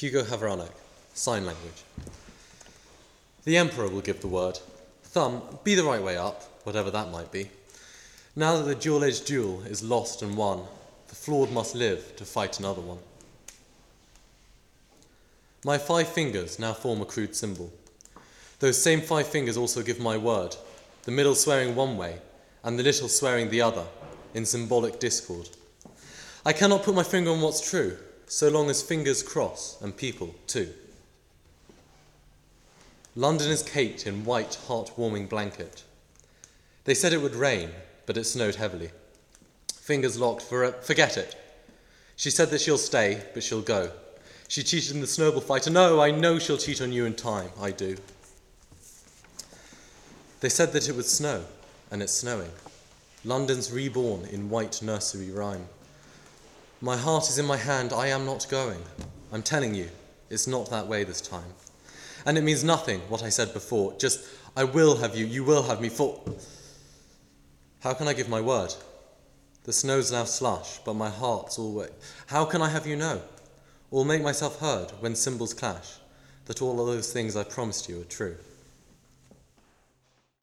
Hugo Havranek, sign language. The Emperor will give the word. Thumb, be the right way up, whatever that might be. Now that the dual edged duel is lost and won, the flawed must live to fight another one. My five fingers now form a crude symbol. Those same five fingers also give my word, the middle swearing one way and the little swearing the other, in symbolic discord. I cannot put my finger on what's true, so long as fingers cross and people too. London is caked in white, heart-warming blanket. They said it would rain, but it snowed heavily. Fingers locked, for forget it. She said that she'll stay, but she'll go. She cheated in the snowball fight, no, I know she'll cheat on you in time. I do. They said that it would snow, and it's snowing. London's reborn in white nursery rhyme. My heart is in my hand, I am not going. I'm telling you, it's not that way this time. And it means nothing, what I said before, just I will have you, you will have me, for. How can I give my word? The snow's now slush, but my heart's all wet. How can I have you know, or make myself heard when cymbals clash, that all of those things I promised you are true?